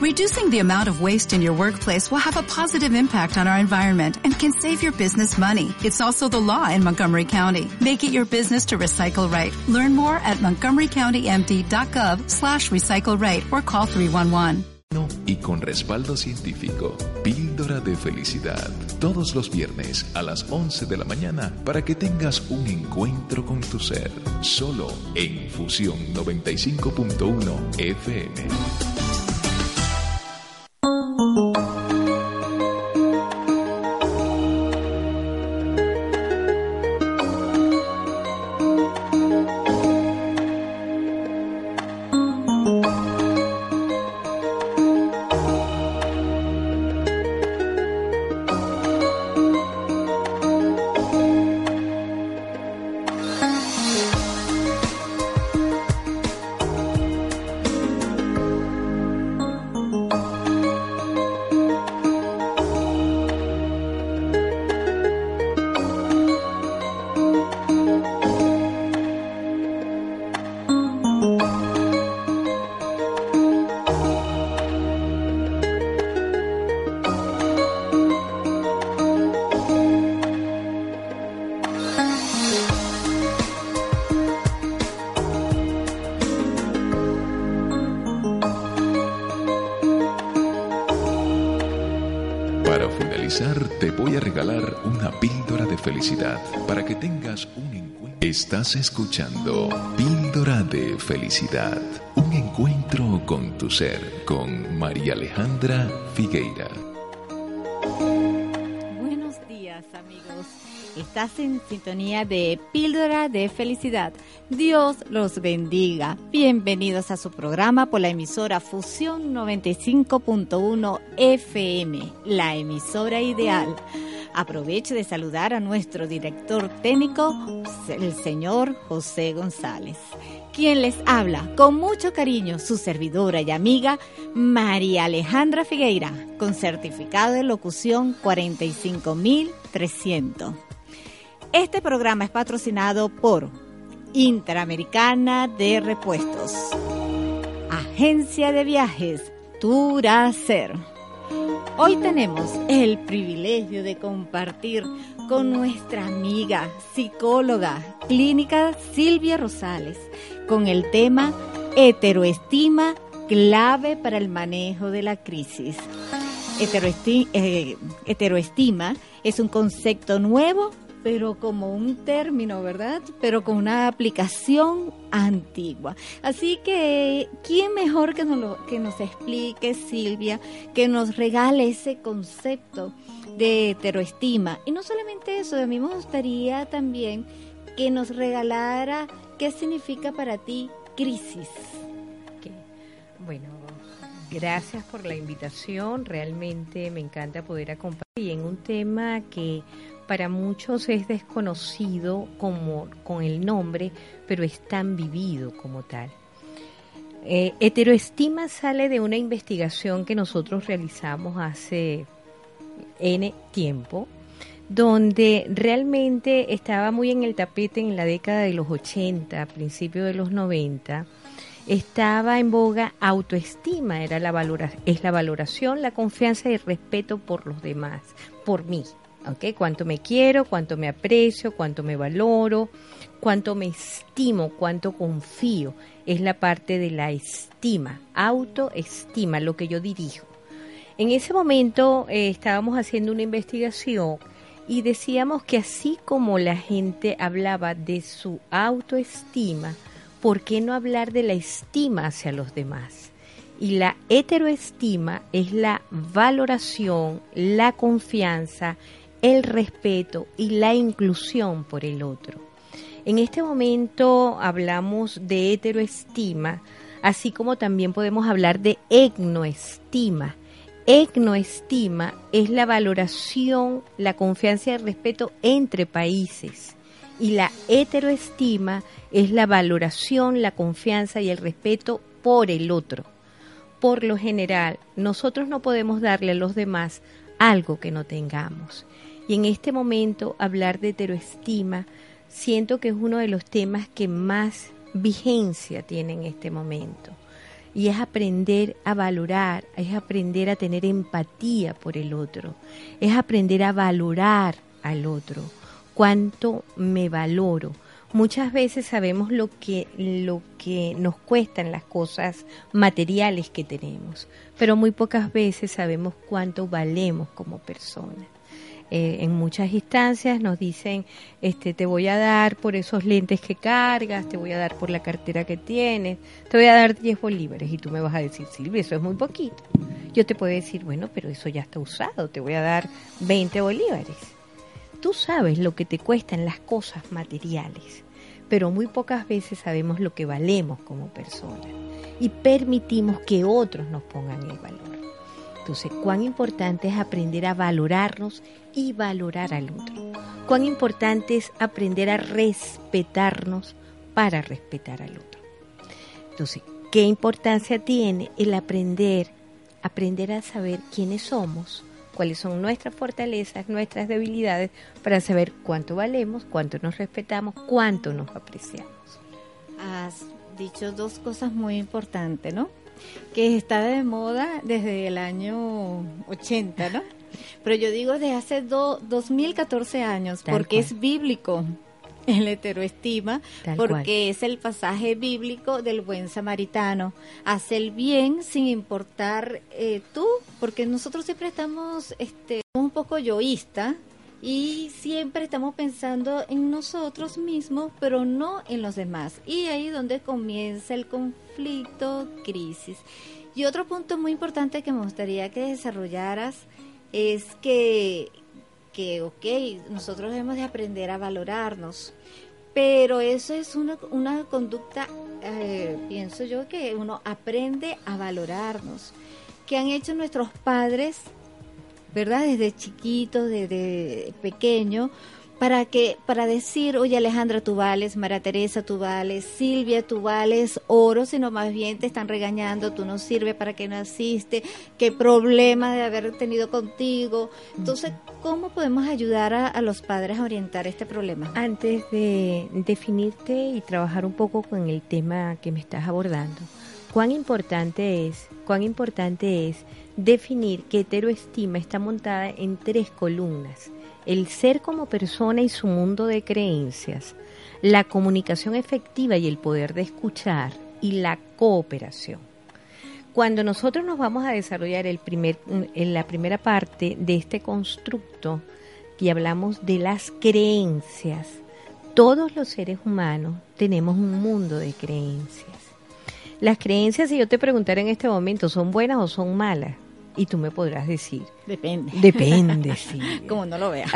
Reducing the amount of waste in your workplace will have a positive impact on our environment and can save your business money. It's also the law in Montgomery County. Make it your business to recycle right. Learn more at montgomerycountymd.gov slash recycle right or call 311. y con respaldo científico. Píldora de felicidad. Todos los viernes a las 11 de la mañana para que tengas un encuentro con tu ser. Solo en Fusión 95.1 FM. Estás escuchando Píldora de Felicidad, un encuentro con tu ser, con María Alejandra Figueira. Buenos días amigos, estás en sintonía de Píldora de Felicidad. Dios los bendiga. Bienvenidos a su programa por la emisora Fusión 95.1 FM, la emisora ideal. Aprovecho de saludar a nuestro director técnico, el señor José González, quien les habla con mucho cariño, su servidora y amiga María Alejandra Figueira, con certificado de locución 45300. Este programa es patrocinado por Interamericana de Repuestos, Agencia de Viajes Turacer. Hoy tenemos el privilegio de compartir con nuestra amiga psicóloga clínica Silvia Rosales con el tema heteroestima clave para el manejo de la crisis. Heteroesti eh, heteroestima es un concepto nuevo pero como un término, ¿verdad? Pero con una aplicación antigua. Así que, ¿quién mejor que nos, lo, que nos explique, Silvia, que nos regale ese concepto de heteroestima? Y no solamente eso, a mí me gustaría también que nos regalara qué significa para ti crisis. Bueno, gracias por la invitación. Realmente me encanta poder acompañar en un tema que para muchos es desconocido como con el nombre, pero es tan vivido como tal. Eh, heteroestima sale de una investigación que nosotros realizamos hace N tiempo, donde realmente estaba muy en el tapete en la década de los 80, principios de los 90, estaba en boga autoestima, era la valora, es la valoración, la confianza y el respeto por los demás, por mí, ¿ok? Cuánto me quiero, cuánto me aprecio, cuánto me valoro, cuánto me estimo, cuánto confío. Es la parte de la estima, autoestima, lo que yo dirijo. En ese momento eh, estábamos haciendo una investigación y decíamos que así como la gente hablaba de su autoestima, ¿por qué no hablar de la estima hacia los demás? Y la heteroestima es la valoración, la confianza, el respeto y la inclusión por el otro. En este momento hablamos de heteroestima, así como también podemos hablar de etnoestima. Etnoestima es la valoración, la confianza y el respeto entre países. Y la heteroestima es la valoración, la confianza y el respeto por el otro. Por lo general, nosotros no podemos darle a los demás algo que no tengamos. Y en este momento hablar de heteroestima siento que es uno de los temas que más vigencia tiene en este momento. y es aprender a valorar, es aprender a tener empatía por el otro, es aprender a valorar al otro, cuánto me valoro. Muchas veces sabemos lo que, lo que nos cuestan las cosas materiales que tenemos, pero muy pocas veces sabemos cuánto valemos como personas. Eh, en muchas instancias nos dicen, este, te voy a dar por esos lentes que cargas, te voy a dar por la cartera que tienes, te voy a dar 10 bolívares y tú me vas a decir, Silvia, eso es muy poquito. Yo te puedo decir, bueno, pero eso ya está usado, te voy a dar 20 bolívares. Tú sabes lo que te cuestan las cosas materiales, pero muy pocas veces sabemos lo que valemos como personas y permitimos que otros nos pongan el valor. Entonces, cuán importante es aprender a valorarnos y valorar al otro. Cuán importante es aprender a respetarnos para respetar al otro. Entonces, ¿qué importancia tiene el aprender, aprender a saber quiénes somos, cuáles son nuestras fortalezas, nuestras debilidades, para saber cuánto valemos, cuánto nos respetamos, cuánto nos apreciamos? Has dicho dos cosas muy importantes, ¿no? Que está de moda desde el año 80, ¿no? Pero yo digo de hace do, 2014 años, porque es bíblico el heteroestima, porque es el pasaje bíblico del buen samaritano. Hace el bien sin importar eh, tú, porque nosotros siempre estamos este, un poco yoísta y siempre estamos pensando en nosotros mismos, pero no en los demás. Y ahí es donde comienza el conflicto, crisis. Y otro punto muy importante que me gustaría que desarrollaras es que, que ok, nosotros debemos de aprender a valorarnos, pero eso es una, una conducta, eh, pienso yo, que uno aprende a valorarnos, que han hecho nuestros padres ¿verdad? Desde chiquito, desde pequeño, para que para decir, oye Alejandra, tú vales, María Teresa, tú vales, Silvia, tú vales oro, sino más bien te están regañando, tú no sirves para que naciste, qué problema de haber tenido contigo. Entonces, ¿cómo podemos ayudar a, a los padres a orientar este problema? Antes de definirte y trabajar un poco con el tema que me estás abordando, cuán importante es, cuán importante es definir que heteroestima está montada en tres columnas. El ser como persona y su mundo de creencias, la comunicación efectiva y el poder de escuchar y la cooperación. Cuando nosotros nos vamos a desarrollar el primer, en la primera parte de este constructo y hablamos de las creencias, todos los seres humanos tenemos un mundo de creencias. Las creencias, si yo te preguntara en este momento, ¿son buenas o son malas? Y tú me podrás decir. Depende. Depende, sí. Como no lo veas.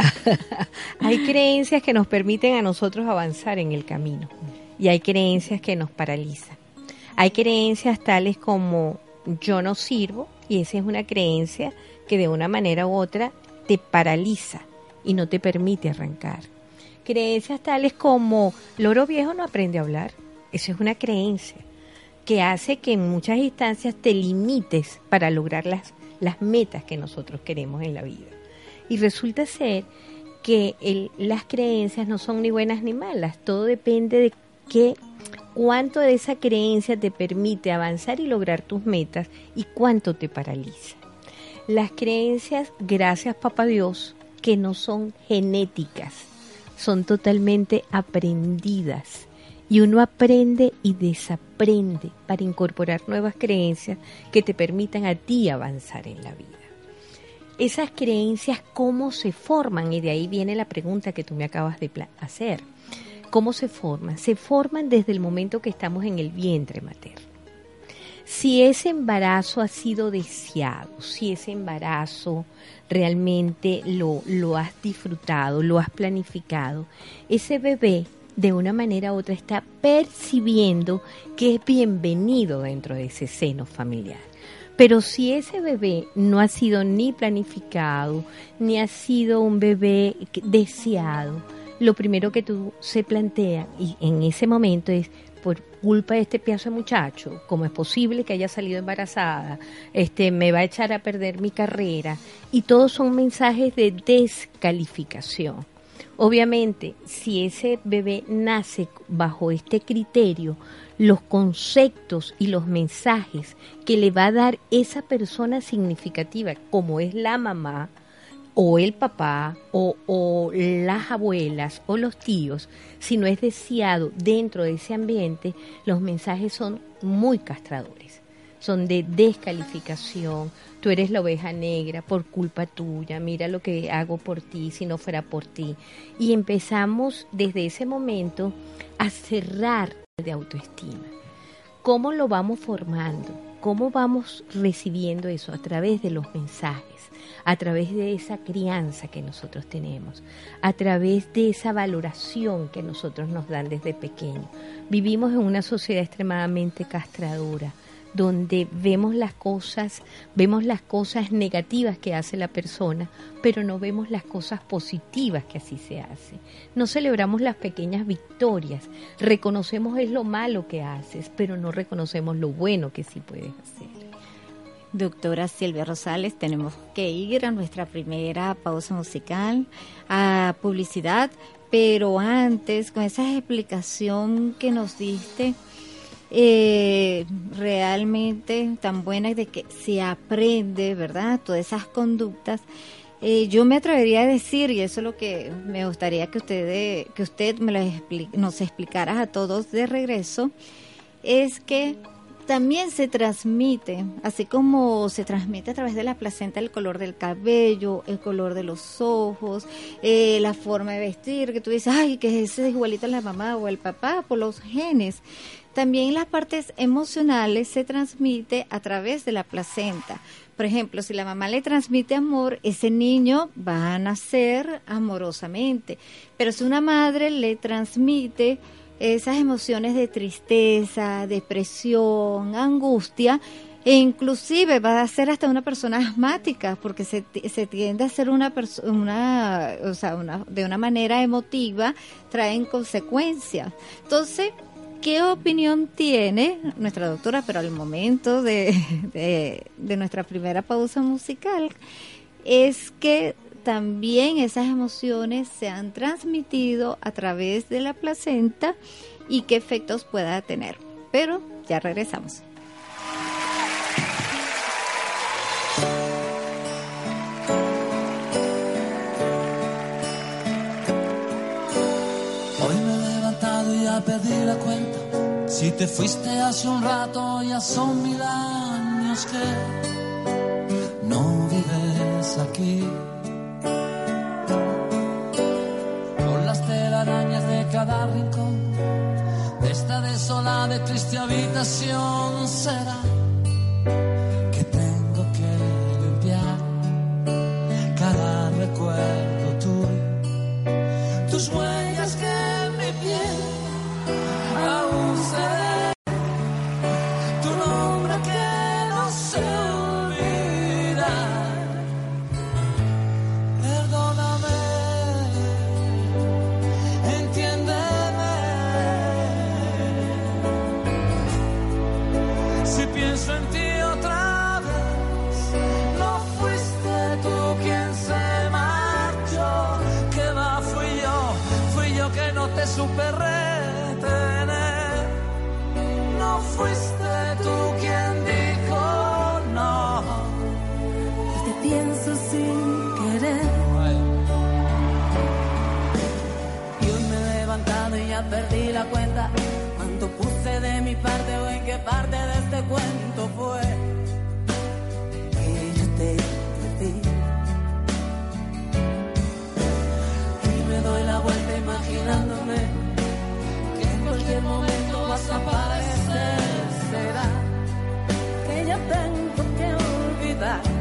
hay creencias que nos permiten a nosotros avanzar en el camino. Y hay creencias que nos paralizan. Hay creencias tales como yo no sirvo, y esa es una creencia que de una manera u otra te paraliza y no te permite arrancar. Creencias tales como loro viejo no aprende a hablar. Esa es una creencia que hace que en muchas instancias te limites para lograr las, las metas que nosotros queremos en la vida. Y resulta ser que las creencias no son ni buenas ni malas, todo depende de qué, cuánto de esa creencia te permite avanzar y lograr tus metas y cuánto te paraliza. Las creencias, gracias papá Dios, que no son genéticas, son totalmente aprendidas y uno aprende y desaprende para incorporar nuevas creencias que te permitan a ti avanzar en la vida. Esas creencias, ¿cómo se forman? Y de ahí viene la pregunta que tú me acabas de hacer. ¿Cómo se forman? Se forman desde el momento que estamos en el vientre materno. Si ese embarazo ha sido deseado, si ese embarazo realmente lo, lo has disfrutado, lo has planificado, ese bebé de una manera u otra está percibiendo que es bienvenido dentro de ese seno familiar. Pero si ese bebé no ha sido ni planificado, ni ha sido un bebé deseado, lo primero que tú se plantea y en ese momento es por culpa de este pedazo de muchacho, cómo es posible que haya salido embarazada, este me va a echar a perder mi carrera y todos son mensajes de descalificación Obviamente, si ese bebé nace bajo este criterio, los conceptos y los mensajes que le va a dar esa persona significativa, como es la mamá, o el papá, o, las abuelas, o los tíos, si no es deseado dentro de ese ambiente, los mensajes son muy castradores. Son de descalificación, tú eres la oveja negra por culpa tuya, mira lo que hago por ti si no fuera por ti. Y empezamos desde ese momento a cerrar de autoestima. ¿Cómo lo vamos formando? ¿Cómo vamos recibiendo eso? A través de los mensajes, a través de esa crianza que nosotros tenemos, a través de esa valoración que nosotros nos dan desde pequeño. Vivimos en una sociedad extremadamente castradora, donde vemos las cosas, vemos las cosas negativas que hace la persona, pero no vemos las cosas positivas que así se hace. No celebramos las pequeñas victorias, reconocemos es lo malo que haces, pero no reconocemos lo bueno que sí puedes hacer. Doctora Silvia Rosales, tenemos que ir a nuestra primera pausa musical, a publicidad, pero antes, con esa explicación que nos diste, eh, realmente tan buena de que se aprende, ¿verdad? Todas esas conductas. Eh, yo me atrevería a decir, y eso es lo que me gustaría que usted, que usted me nos explicara a todos de regreso, es que también se transmite, así como se transmite a través de la placenta el color del cabello, el color de los ojos, eh, la forma de vestir, que tú dices, ay, que es igualito a la mamá o el papá, por los genes. También las partes emocionales se transmite a través de la placenta. Por ejemplo, si la mamá le transmite amor, ese niño va a nacer amorosamente. Pero si una madre le transmite esas emociones de tristeza, depresión, angustia, e inclusive va a ser hasta una persona asmática porque se, se tiende a ser una persona o sea una, de una manera emotiva traen consecuencias entonces ¿Qué opinión tiene nuestra doctora, pero al momento de, de, nuestra primera pausa musical, es que también esas emociones se han transmitido a través de la placenta y qué efectos pueda tener. Pero ya regresamos. Perdí la cuenta. Si te fuiste hace un rato, ya son mil años que no vives aquí. Con las telarañas de cada rincón. De esta desolada y triste habitación será momento vas a aparecer. Será que ya tengo que olvidar.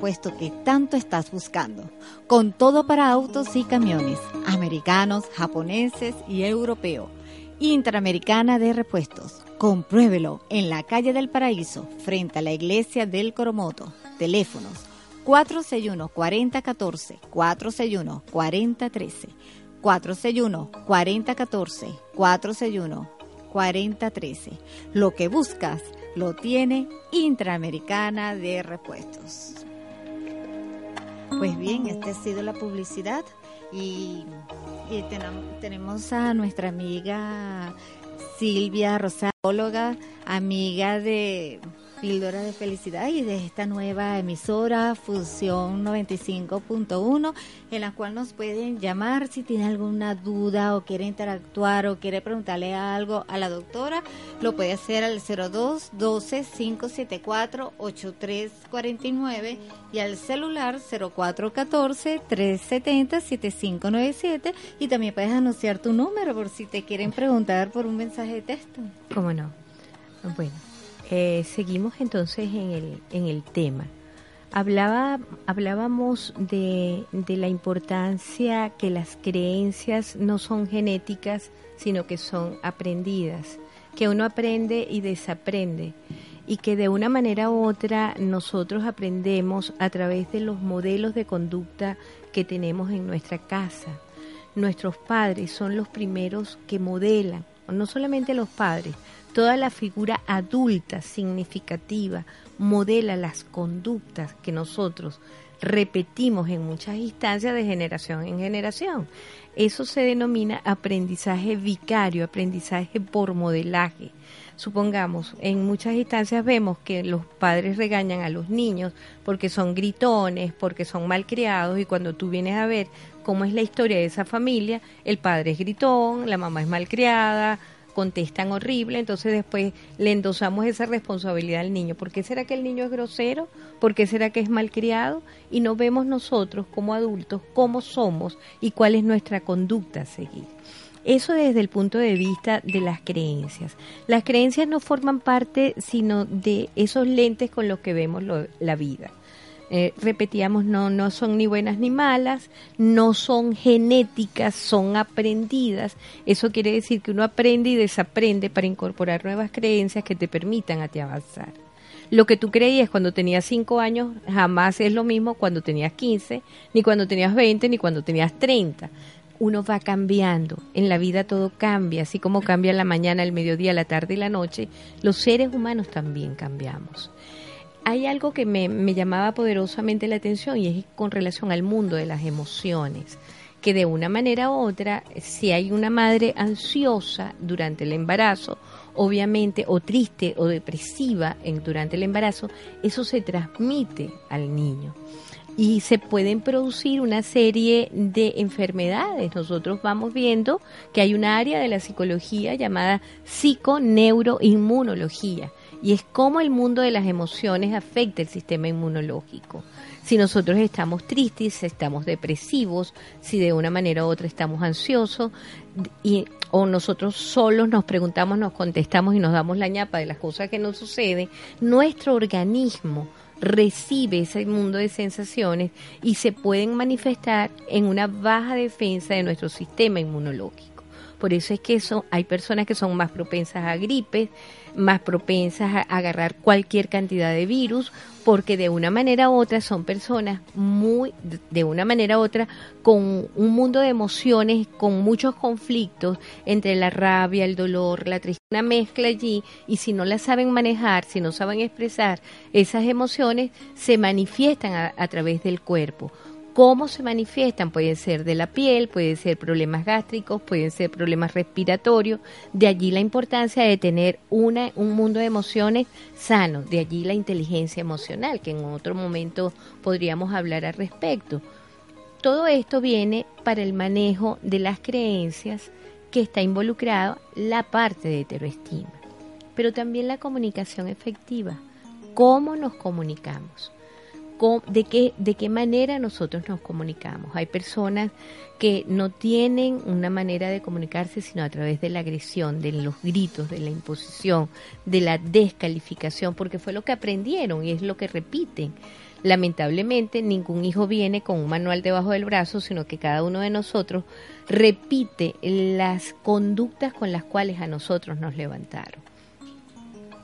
Repuesto que tanto estás buscando, con todo para autos y camiones, americanos, japoneses y europeos. Interamericana de Repuestos. Compruébelo en la calle del Paraíso, frente a la iglesia del Coromoto. Teléfonos 461-4014, 461-4013, 461-4014, 461-4013. Lo que buscas lo tiene Interamericana de Repuestos. Pues bien, esta ha sido la publicidad y, tenemos a nuestra amiga Silvia Rosáloga, amiga de Píldora de Felicidad y de esta nueva emisora Fusión 95.1 en la cual nos pueden llamar si tiene alguna duda o quiere interactuar o quiere preguntarle algo a la doctora, lo puede hacer al 02 12 574 8349 y al celular 0414 370 7597 y también puedes anunciar tu número por si te quieren preguntar por un mensaje de texto. ¿Cómo no? Bueno, eh, seguimos entonces en el, en el tema. Hablaba, hablábamos de, de la importancia que las creencias no son genéticas, sino que son aprendidas, que uno aprende y desaprende y que de una manera u otra nosotros aprendemos a través de los modelos de conducta que tenemos en nuestra casa. Nuestros padres son los primeros que modelan, no solamente los padres, Toda la figura adulta significativa modela las conductas que nosotros repetimos en muchas instancias de generación en generación. Eso se denomina aprendizaje vicario, aprendizaje por modelaje. Supongamos, en muchas instancias vemos que los padres regañan a los niños porque son gritones, porque son malcriados y cuando tú vienes a ver cómo es la historia de esa familia, el padre es gritón, la mamá es malcriada, contestan horrible, entonces después le endosamos esa responsabilidad al niño. ¿Por qué será que el niño es grosero? ¿Por qué será que es malcriado? Y no vemos nosotros como adultos cómo somos y cuál es nuestra conducta a seguir. Eso desde el punto de vista de las creencias. Las creencias no forman parte sino de esos lentes con los que vemos la vida. Eh, repetíamos, no, no son ni buenas ni malas, no son genéticas, son aprendidas. Eso quiere decir que uno aprende y desaprende para incorporar nuevas creencias que te permitan a ti avanzar. Lo que tú creías cuando tenías 5 años jamás es lo mismo cuando tenías 15, ni cuando tenías 20, ni cuando tenías 30 uno va cambiando. En la vida todo cambia, así como cambia la mañana, el mediodía, la tarde y la noche, los seres humanos también cambiamos hay algo que me, llamaba poderosamente la atención y es con relación al mundo de las emociones que de una manera u otra, si hay una madre ansiosa durante el embarazo, obviamente, o triste o depresiva en, durante el embarazo, eso se transmite al niño. Y se pueden producir una serie de enfermedades. Nosotros vamos viendo que hay un área de la psicología llamada psiconeuroinmunología y es cómo el mundo de las emociones afecta el sistema inmunológico. Si nosotros estamos tristes, estamos depresivos, si de una manera u otra estamos ansiosos, y, o nosotros solos nos preguntamos, nos contestamos y nos damos la ñapa de las cosas que nos suceden, nuestro organismo recibe ese mundo de sensaciones y se pueden manifestar en una baja defensa de nuestro sistema inmunológico. Por eso es que eso, hay personas que son más propensas a gripes, más propensas a agarrar cualquier cantidad de virus, porque de una manera u otra son personas muy, de una manera u otra, con un mundo de emociones, con muchos conflictos entre la rabia, el dolor, la tristeza, una mezcla allí, y si no la saben manejar, si no saben expresar esas emociones, se manifiestan a, a través del cuerpo. ¿Cómo se manifiestan? Pueden ser de la piel, pueden ser problemas gástricos, pueden ser problemas respiratorios. De allí la importancia de tener un mundo de emociones sano. De allí la inteligencia emocional, que en otro momento podríamos hablar al respecto. Todo esto viene para el manejo de las creencias que está involucrado la parte de heteroestima, pero también la comunicación efectiva. ¿Cómo nos comunicamos? De qué, de qué manera nosotros nos comunicamos. Hay personas que no tienen una manera de comunicarse sino a través de la agresión, de los gritos, de la imposición, de la descalificación, porque fue lo que aprendieron y es lo que repiten. Lamentablemente, ningún hijo viene con un manual debajo del brazo, sino que cada uno de nosotros repite las conductas con las cuales a nosotros nos levantaron.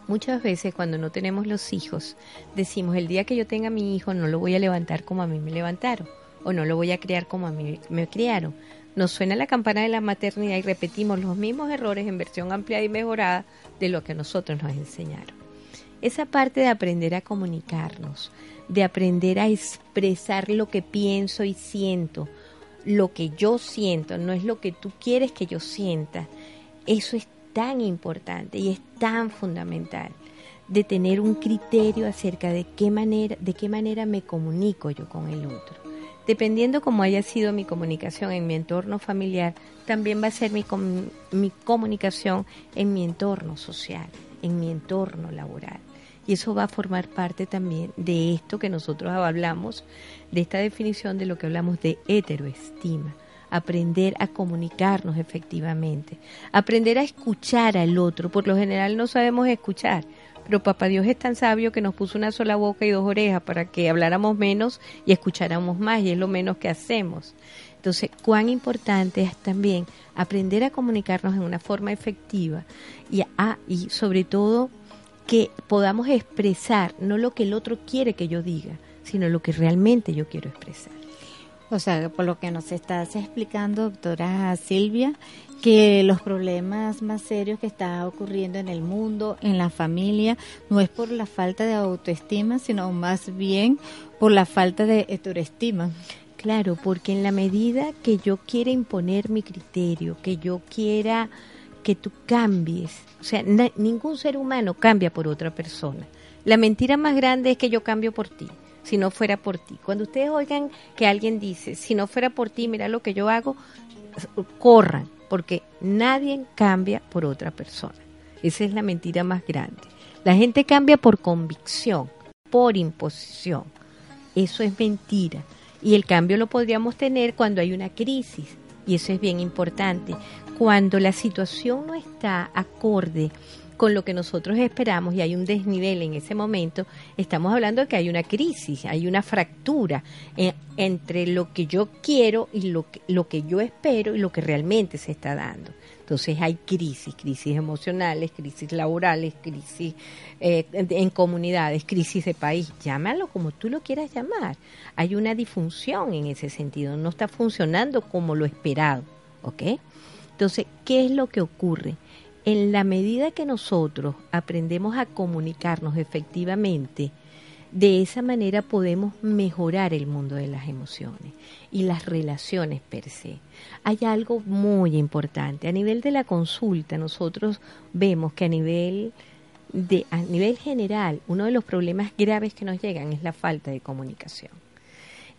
Muchas veces cuando no tenemos los hijos, decimos, el día que yo tenga mi hijo no lo voy a levantar como a mí me levantaron, o no lo voy a criar como a mí me criaron. Nos suena la campana de la maternidad y repetimos los mismos errores en versión ampliada y mejorada de lo que a nosotros nos enseñaron. Esa parte de aprender a comunicarnos, de aprender a expresar lo que pienso y siento, lo que yo siento, no es lo que tú quieres que yo sienta. Eso es tan importante y es tan fundamental de tener un criterio acerca de qué manera, de qué manera me comunico yo con el otro. Dependiendo cómo haya sido mi comunicación en mi entorno familiar, también va a ser mi, mi comunicación en mi entorno social, en mi entorno laboral. Y eso va a formar parte también de esto que nosotros hablamos, de esta definición de lo que hablamos de heteroestima. Aprender a comunicarnos efectivamente, aprender a escuchar al otro. Por lo general no sabemos escuchar, pero Papá Dios es tan sabio que nos puso una sola boca y dos orejas para que habláramos menos y escucháramos más, y es lo menos que hacemos. Entonces, cuán importante es también aprender a comunicarnos en una forma efectiva y, a, y sobre todo que podamos expresar no lo que el otro quiere que yo diga, sino lo que realmente yo quiero expresar. O sea, por lo que nos estás explicando, doctora Silvia, que los problemas más serios que están ocurriendo en el mundo, en la familia, no es por la falta de autoestima, sino más bien por la falta de heteroestima. Claro, porque en la medida que yo quiera imponer mi criterio, que yo quiera que tú cambies. O sea, ningún ser humano cambia por otra persona. La mentira más grande es que yo cambio por ti, si no fuera por ti. Cuando ustedes oigan que alguien dice, si no fuera por ti, mira lo que yo hago, corran, porque nadie cambia por otra persona. Esa es la mentira más grande. La gente cambia por convicción, por imposición. Eso es mentira. Y el cambio lo podríamos tener cuando hay una crisis. Y eso es bien importante cuando la situación no está acorde con lo que nosotros esperamos y hay un desnivel en ese momento, estamos hablando de que hay una crisis, hay una fractura eh, entre lo que yo quiero y lo que, yo espero y lo que realmente se está dando. Entonces hay crisis, crisis emocionales, crisis laborales, crisis eh, en comunidades, crisis de país, llámalo como tú lo quieras llamar. Hay una disfunción en ese sentido, no está funcionando como lo esperado, ¿ok? Entonces, ¿qué es lo que ocurre? En la medida que nosotros aprendemos a comunicarnos efectivamente, de esa manera podemos mejorar el mundo de las emociones y las relaciones per se. Hay algo muy importante. A nivel de la consulta, nosotros vemos que a nivel de a nivel general, uno de los problemas graves que nos llegan es la falta de comunicación.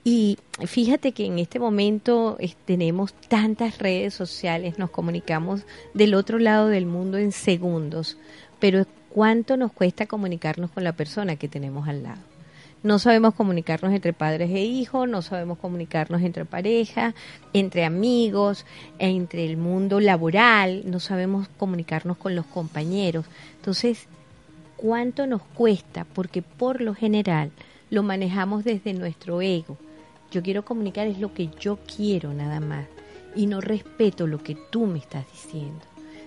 Y fíjate que en este momento tenemos tantas redes sociales, nos comunicamos del otro lado del mundo en segundos, pero ¿cuánto nos cuesta comunicarnos con la persona que tenemos al lado? No sabemos comunicarnos entre padres e hijos, no sabemos comunicarnos entre pareja, entre amigos, entre el mundo laboral, no sabemos comunicarnos con los compañeros. Entonces, ¿cuánto nos cuesta? Porque por lo general lo manejamos desde nuestro ego yo quiero comunicar es lo que yo quiero nada más y no respeto lo que tú me estás diciendo.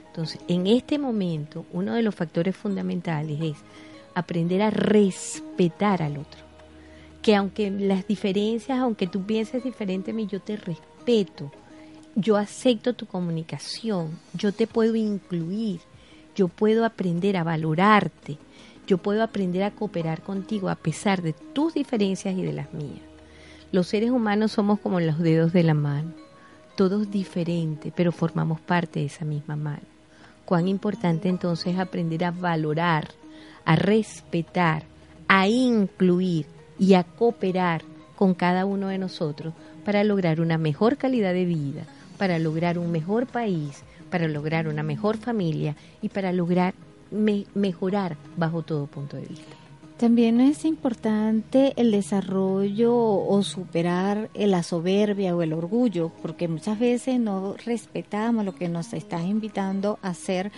Entonces, en este momento, uno de los factores fundamentales es aprender a respetar al otro. Que aunque las diferencias, aunque tú pienses diferente a mí, yo te respeto. Yo acepto tu comunicación. Yo te puedo incluir. Yo puedo aprender a valorarte. Yo puedo aprender a cooperar contigo a pesar de tus diferencias y de las mías. Los seres humanos somos como los dedos de la mano, todos diferentes, pero formamos parte de esa misma mano. Cuán importante entonces aprender a valorar, a respetar, a incluir y a cooperar con cada uno de nosotros para lograr una mejor calidad de vida, para lograr un mejor país, para lograr una mejor familia y para lograr mejorar bajo todo punto de vista. También es importante el desarrollo o superar la soberbia o el orgullo, porque muchas veces no respetamos lo que nos están invitando a hacer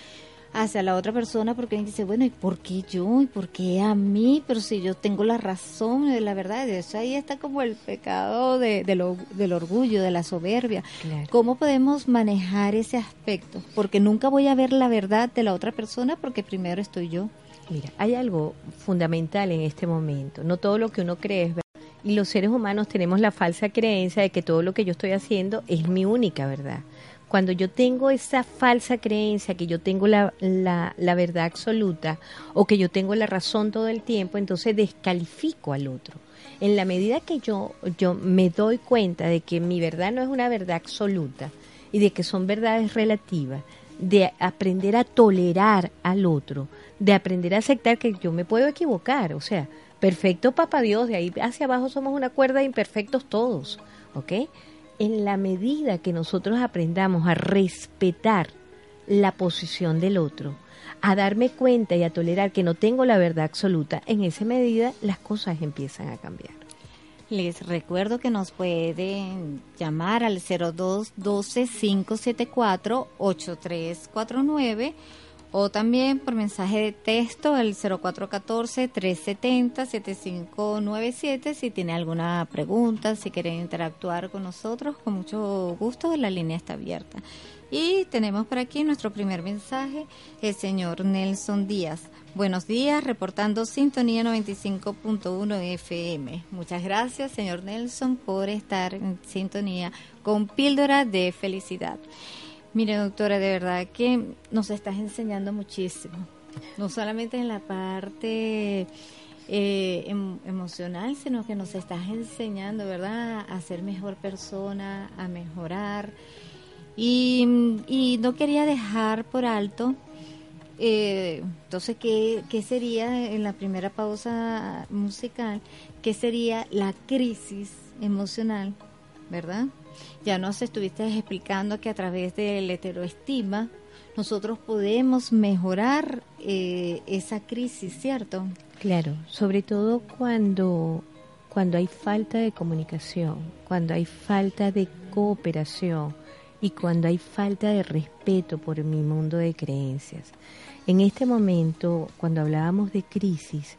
hacia la otra persona porque dice, bueno, ¿y por qué yo? ¿Y por qué a mí? Pero si yo tengo la razón de la verdad, de eso ahí está como el pecado de, lo, del orgullo, de la soberbia. ¿Cómo podemos manejar ese aspecto? Porque nunca voy a ver la verdad de la otra persona porque primero estoy yo. Mira, hay algo fundamental en este momento. No todo lo que uno cree es verdad. Y los seres humanos tenemos la falsa creencia de que todo lo que yo estoy haciendo es mi única verdad. Cuando yo tengo esa falsa creencia que yo tengo la, la, verdad absoluta o que yo tengo la razón todo el tiempo, entonces descalifico al otro. En la medida que yo, yo me doy cuenta de que mi verdad no es una verdad absoluta y de que son verdades relativas, de aprender a tolerar al otro, de aprender a aceptar que yo me puedo equivocar, o sea, perfecto papá Dios, de ahí hacia abajo somos una cuerda de imperfectos todos, ¿ok? en la medida que nosotros aprendamos a respetar la posición del otro, a darme cuenta y a tolerar que no tengo la verdad absoluta, en esa medida las cosas empiezan a cambiar. Les recuerdo que nos pueden llamar al 02 12 574 8349 o también por mensaje de texto al 0414-370-7597 si tiene alguna pregunta, si quieren interactuar con nosotros, con mucho gusto, la línea está abierta. Y tenemos por aquí nuestro primer mensaje, el señor Nelson Díaz. Buenos días, reportando Sintonía 95.1 FM. Muchas gracias, señor Nelson, por estar en sintonía con Píldora de Felicidad. Mire, doctora, de verdad que nos estás enseñando muchísimo. No solamente en la parte eh, em, emocional, sino que nos estás enseñando, ¿verdad?, a ser mejor persona, a mejorar. Y, no quería dejar por alto, eh, entonces, ¿qué, ¿qué sería en la primera pausa musical? ¿Qué sería la crisis emocional, verdad? Ya nos estuviste explicando que a través del heteroestima nosotros podemos mejorar eh, esa crisis, ¿cierto? Claro, sobre todo cuando, cuando hay falta de comunicación, cuando hay falta de cooperación y cuando hay falta de respeto por mi mundo de creencias. En este momento, cuando hablábamos de crisis,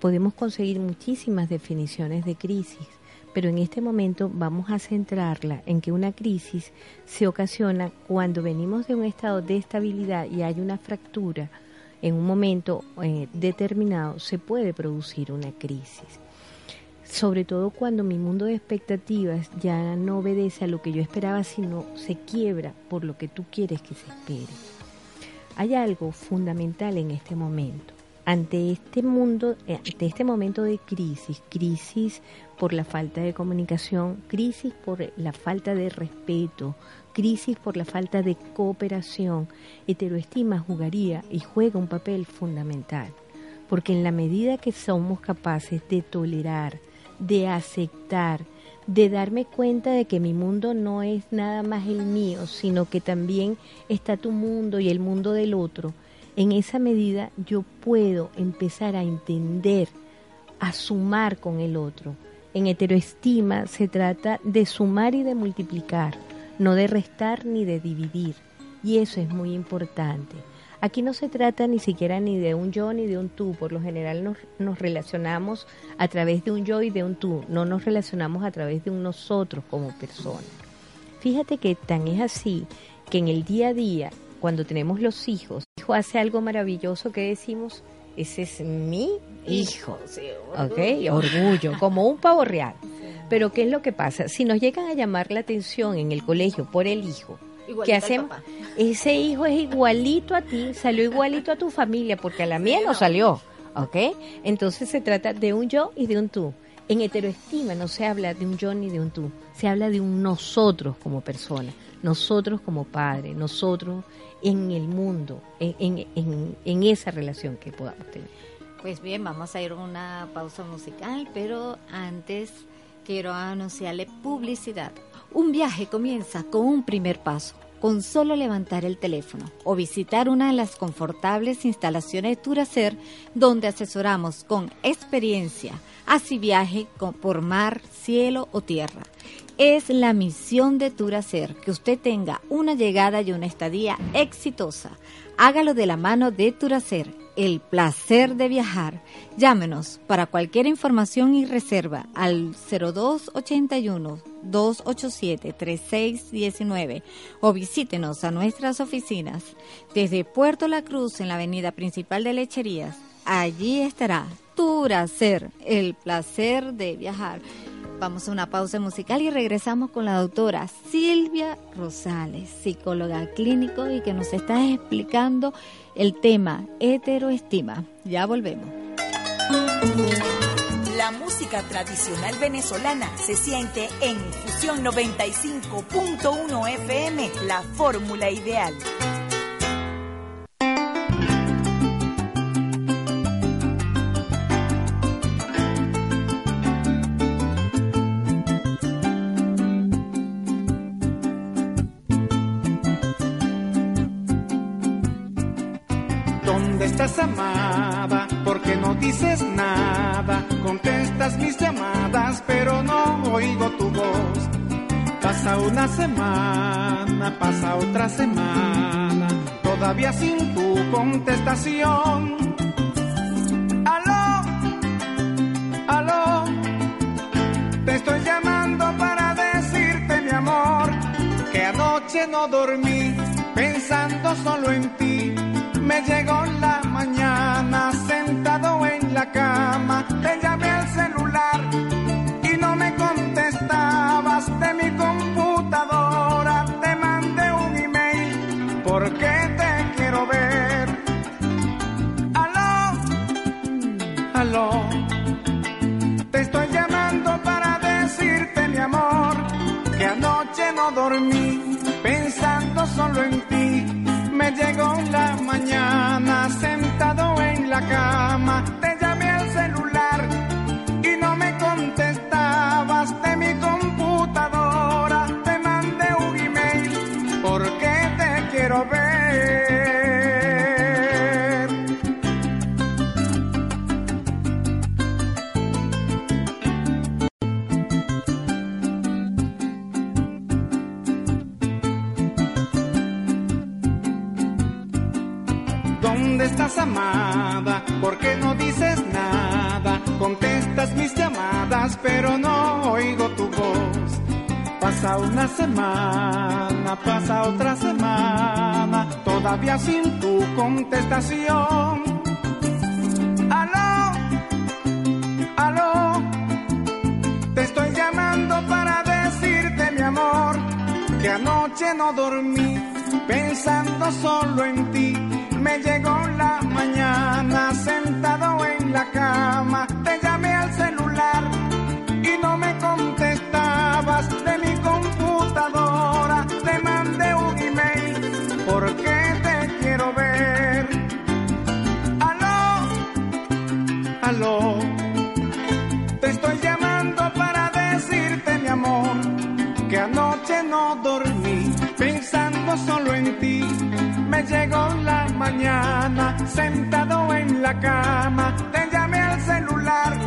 podemos conseguir muchísimas definiciones de crisis pero en este momento vamos a centrarla en que una crisis se ocasiona cuando venimos de un estado de estabilidad y hay una fractura en un momento eh, determinado, se puede producir una crisis. Sobre todo cuando mi mundo de expectativas ya no obedece a lo que yo esperaba, sino se quiebra por lo que tú quieres que se espere. Hay algo fundamental en este momento ante este mundo, eh, ante este momento de crisis, crisis por la falta de comunicación, crisis por la falta de respeto, crisis por la falta de cooperación, heteroestima jugaría y juega un papel fundamental, porque en la medida que somos capaces de tolerar, de aceptar, de darme cuenta de que mi mundo no es nada más el mío, sino que también está tu mundo y el mundo del otro, en esa medida yo puedo empezar a entender, a sumar con el otro. En heteroestima se trata de sumar y de multiplicar, no de restar ni de dividir. Y eso es muy importante. Aquí no se trata ni siquiera ni de un yo ni de un tú. Por lo general nos, nos, relacionamos a través de un yo y de un tú. No nos relacionamos a través de un nosotros como personas. Fíjate que tan es así que en el día a día cuando tenemos los hijos, hijo hace algo maravilloso que decimos, ese es mi hijo. orgullo. orgullo, como un pavo real. Pero ¿qué es lo que pasa? Si nos llegan a llamar la atención en el colegio por el hijo, ¿qué hacemos? Ese hijo es igualito a ti, salió igualito a tu familia, porque a la mía no salió. ¿Ok? Entonces se trata de un yo y de un tú. En heteroestima no se habla de un yo ni de un tú, se habla de un nosotros como persona, nosotros como padre, nosotros en el mundo, en, en, en, esa relación que podamos tener. Pues bien, vamos a ir a una pausa musical, pero antes quiero anunciarle publicidad. Un viaje comienza con un primer paso. con solo levantar el teléfono o visitar una de las confortables instalaciones de Turacer donde asesoramos con experiencia, así viaje por mar, cielo o tierra. Es la misión de Turacer que usted tenga una llegada y una estadía exitosa. Hágalo de la mano de Turacer el placer de viajar. Llámenos para cualquier información y reserva al 0281 287 3619 o visítenos a nuestras oficinas desde Puerto La Cruz en la avenida principal de Lecherías. Allí estará Turacer, el placer de viajar. Vamos a una pausa musical y regresamos con la doctora Silvia Rosales, psicóloga clínico y que nos está explicando el tema heteroestima. Ya volvemos. La música tradicional venezolana se siente en Fusión 95.1 FM, la fórmula ideal. Amada? porque no dices nada? Contestas mis llamadas, pero no oigo tu voz. Pasa una semana, pasa otra semana, todavía sin tu contestación. Aló, aló, te estoy llamando para decirte, mi amor, que anoche no dormí pensando solo en ti me llegó llegó la mañana sentado en la cama, semana, pasa otra semana, todavía sin tu contestación. Aló, aló, te estoy llamando para decirte, mi amor, que anoche no dormí pensando solo en ti me llegó la mañana sentado en la cama, no dormí pensando solo en ti. Me llegó la mañana, sentado en la cama, te llamé al celular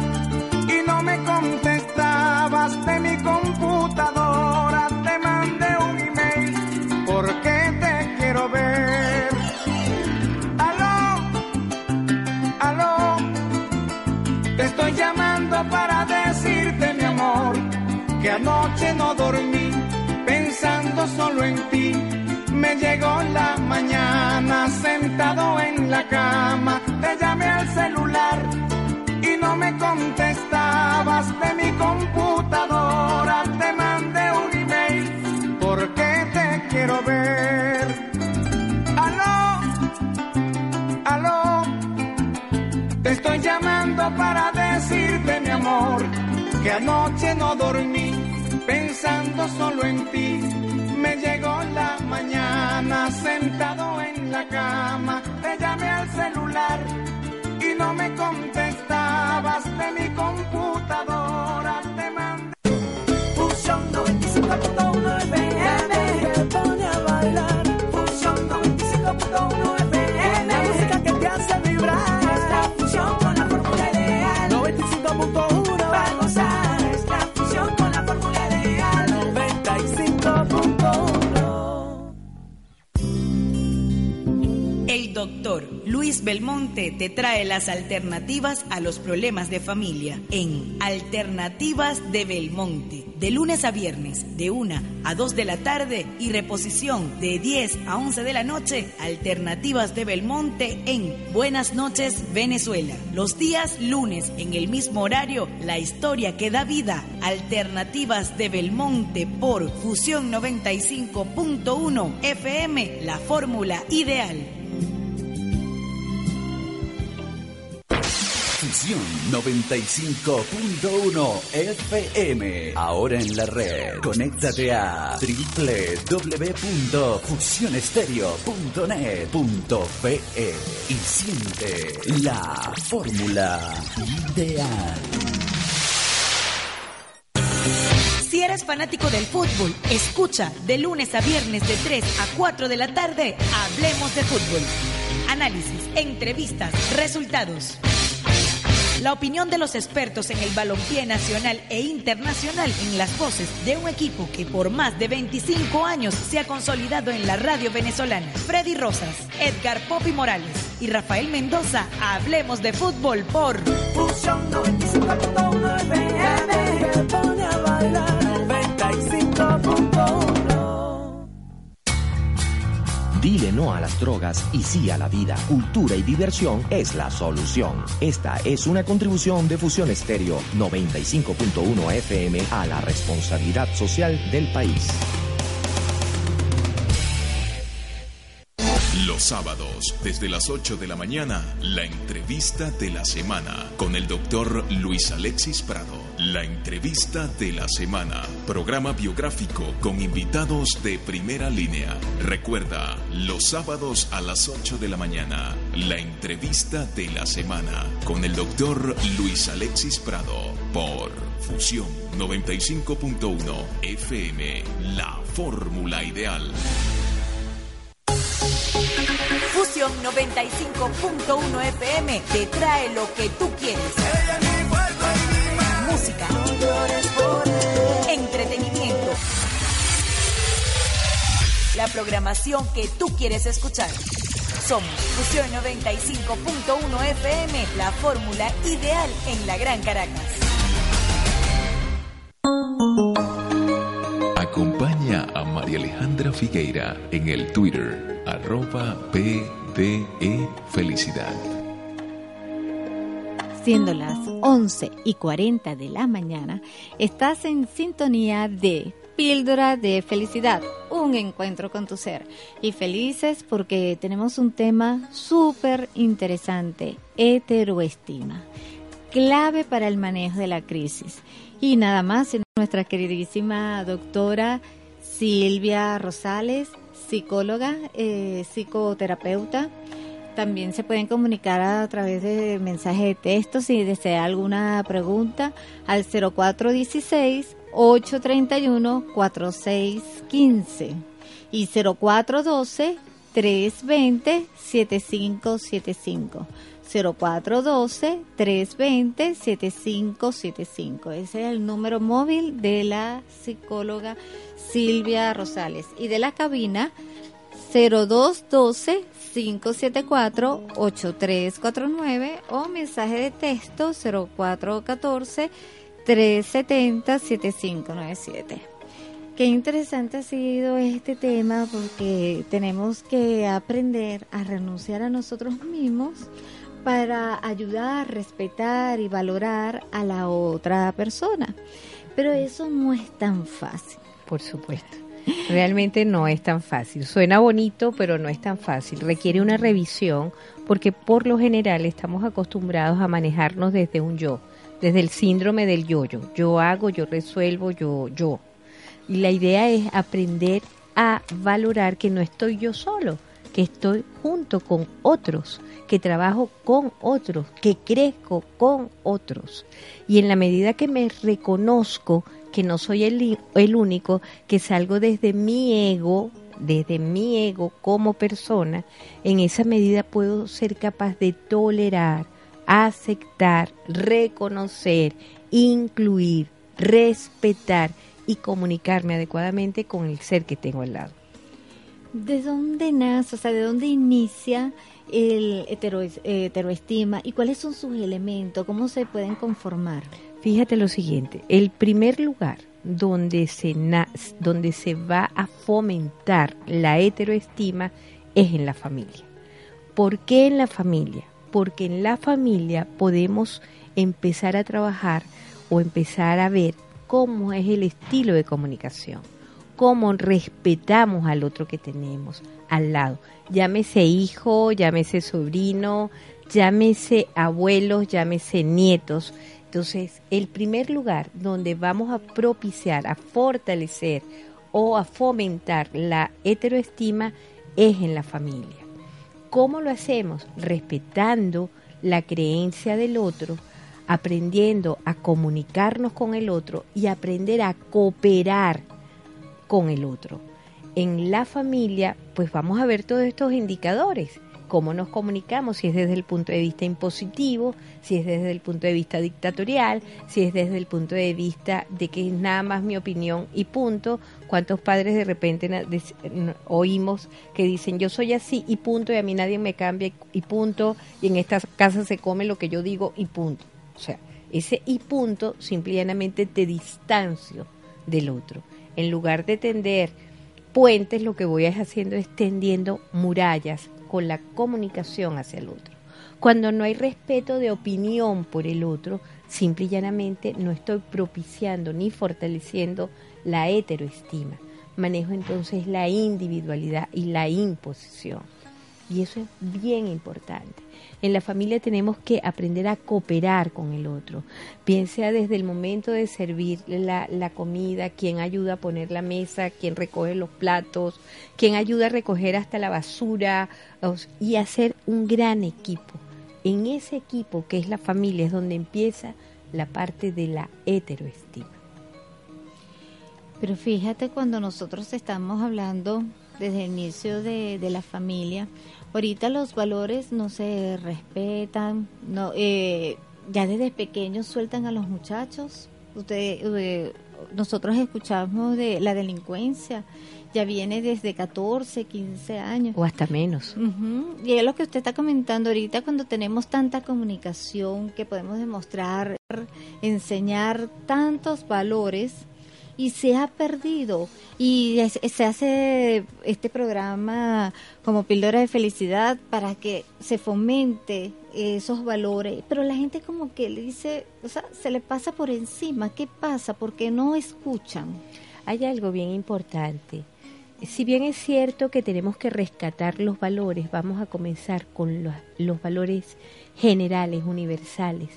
y no me contestabas. De mi computadora, te mandé un email porque te quiero ver. Aló, aló, te estoy llamando para decirte mi amor que anoche no dormí solo en ti. Me llegó la mañana sentado en la cama, te llamé al celular y no me contestabas de mi computadora, te mandé un email porque te quiero ver. Aló, aló, te estoy llamando para decirte mi amor que anoche no dormí pensando solo en ti me llegó la mañana sentado en la cama, te llamé al celular y no me contestabas de mi computadora, te mandé. Luis Belmonte te trae las alternativas a los problemas de familia en Alternativas de Belmonte, de lunes a viernes, de 1 a 2 de la tarde y reposición de 10 a 11 de la noche, Alternativas de Belmonte en Buenas noches Venezuela. Los días lunes en el mismo horario, la historia que da vida, Alternativas de Belmonte por Fusión 95.1 FM, la fórmula ideal. Fusión 95.1 FM. Ahora en la red. Conéctate a www.fusionestereo.net.fe y siente la fórmula ideal. Si eres fanático del fútbol, escucha de lunes a viernes de 3 a 4 de la tarde, hablemos de fútbol. Análisis, entrevistas, resultados. La opinión de los expertos en el balompié nacional e internacional en las voces de un equipo que por más de 25 años se ha consolidado en la radio venezolana. Freddy Rosas, Edgar Popi Morales y Rafael Mendoza. Hablemos de fútbol por Fusión 95.1 FM. Dile no a las drogas y sí a la vida. Cultura y diversión es la solución. Esta es una contribución de Fusión Estéreo 95.1 FM a la responsabilidad social del país. Los sábados, desde las 8 de la mañana, la entrevista de la semana con el doctor Luis Alexis Prado. La entrevista de la semana. Programa biográfico con invitados de primera línea. Recuerda, los sábados a las 8 de la mañana, la entrevista de la semana con el doctor Luis Alexis Prado por Fusión 95.1 FM. La fórmula ideal. Fusión 95.1 FM te trae lo que tú quieres. Música, entretenimiento, la programación que tú quieres escuchar. Somos Fusión 95.1 FM, la fórmula ideal en la Gran Caracas. Acompaña a María Alejandra Figueira en el Twitter, arroba PDE Felicidad. Siendo las 11 y 40 de la mañana, estás en sintonía de Píldora de Felicidad, un encuentro con tu ser. Y felices porque tenemos un tema súper interesante, heteroestima, clave para el manejo de la crisis. Y nada más, nuestra queridísima doctora Silvia Rosales, psicóloga, eh, psicoterapeuta. También se pueden comunicar a través de mensaje de texto si desea alguna pregunta al 0416 831 4615 y 0412 320 7575. 0412-320-7575. Ese es el número móvil de la psicóloga Silvia Rosales. Y de la cabina 0212-574-8349 o mensaje de texto 0414-370-7597. Qué interesante ha sido este tema porque tenemos que aprender a renunciar a nosotros mismos para ayudar, respetar y valorar a la otra persona. Pero eso no es tan fácil. Por supuesto. Realmente no es tan fácil. Suena bonito, pero no es tan fácil. Requiere una revisión porque por lo general estamos acostumbrados a manejarnos desde un yo, desde el síndrome del yo-yo. Yo hago, yo resuelvo, yo, yo. Y la idea es aprender a valorar que no estoy yo solo, que estoy junto con otros, que trabajo con otros, que crezco con otros. Y en la medida que me reconozco que no soy el, el único, que salgo desde mi ego, desde mi ego como persona, en esa medida puedo ser capaz de tolerar, aceptar, reconocer, incluir, respetar y comunicarme adecuadamente con el ser que tengo al lado. ¿De dónde nace, o sea, de dónde inicia el hetero, heteroestima y cuáles son sus elementos? ¿Cómo se pueden conformar? Fíjate lo siguiente, el primer lugar donde se, donde se va a fomentar la heteroestima es en la familia. ¿Por qué en la familia? Porque en la familia podemos empezar a trabajar o empezar a ver cómo es el estilo de comunicación, cómo respetamos al otro que tenemos al lado. Llámese hijo, llámese sobrino, llámese abuelos, llámese nietos. Entonces, el primer lugar donde vamos a propiciar, a fortalecer o a fomentar la heteroestima es en la familia. ¿Cómo lo hacemos? Respetando la creencia del otro, aprendiendo a comunicarnos con el otro y aprender a cooperar con el otro. En la familia, pues vamos a ver todos estos indicadores cómo nos comunicamos, si es desde el punto de vista impositivo, si es desde el punto de vista dictatorial, si es desde el punto de vista de que es nada más mi opinión y punto. ¿Cuántos padres de repente oímos que dicen yo soy así y punto y a mí nadie me cambia y punto y en esta casa se come lo que yo digo y punto? O sea, ese y punto simplemente te distancio del otro. En lugar de tender puentes, lo que voy haciendo es tendiendo murallas con la comunicación hacia el otro. Cuando no hay respeto de opinión por el otro, simple y llanamente no estoy propiciando ni fortaleciendo la heteroestima. Manejo entonces la individualidad y la imposición. Y eso es bien importante. En la familia tenemos que aprender a cooperar con el otro. Piensa desde el momento de servir la, la comida, quién ayuda a poner la mesa, quién recoge los platos, quién ayuda a recoger hasta la basura y hacer un gran equipo. En ese equipo que es la familia es donde empieza la parte de la heteroestima. Pero fíjate cuando nosotros estamos hablando desde el inicio de, de la familia, Ahorita los valores no se respetan, no, eh, ya desde pequeños sueltan a los muchachos. Usted, eh, nosotros escuchamos de la delincuencia, ya viene desde 14, 15 años. O hasta menos. Y es lo que usted está comentando ahorita, cuando tenemos tanta comunicación que podemos demostrar, enseñar tantos valores y se ha perdido. Y se hace este programa como píldora de felicidad para que se fomente esos valores, pero la gente como que le dice, o sea, se le pasa por encima. ¿Qué pasa? Porque no escuchan. Hay algo bien importante. Si bien es cierto que tenemos que rescatar los valores, vamos a comenzar con los, los valores generales, universales,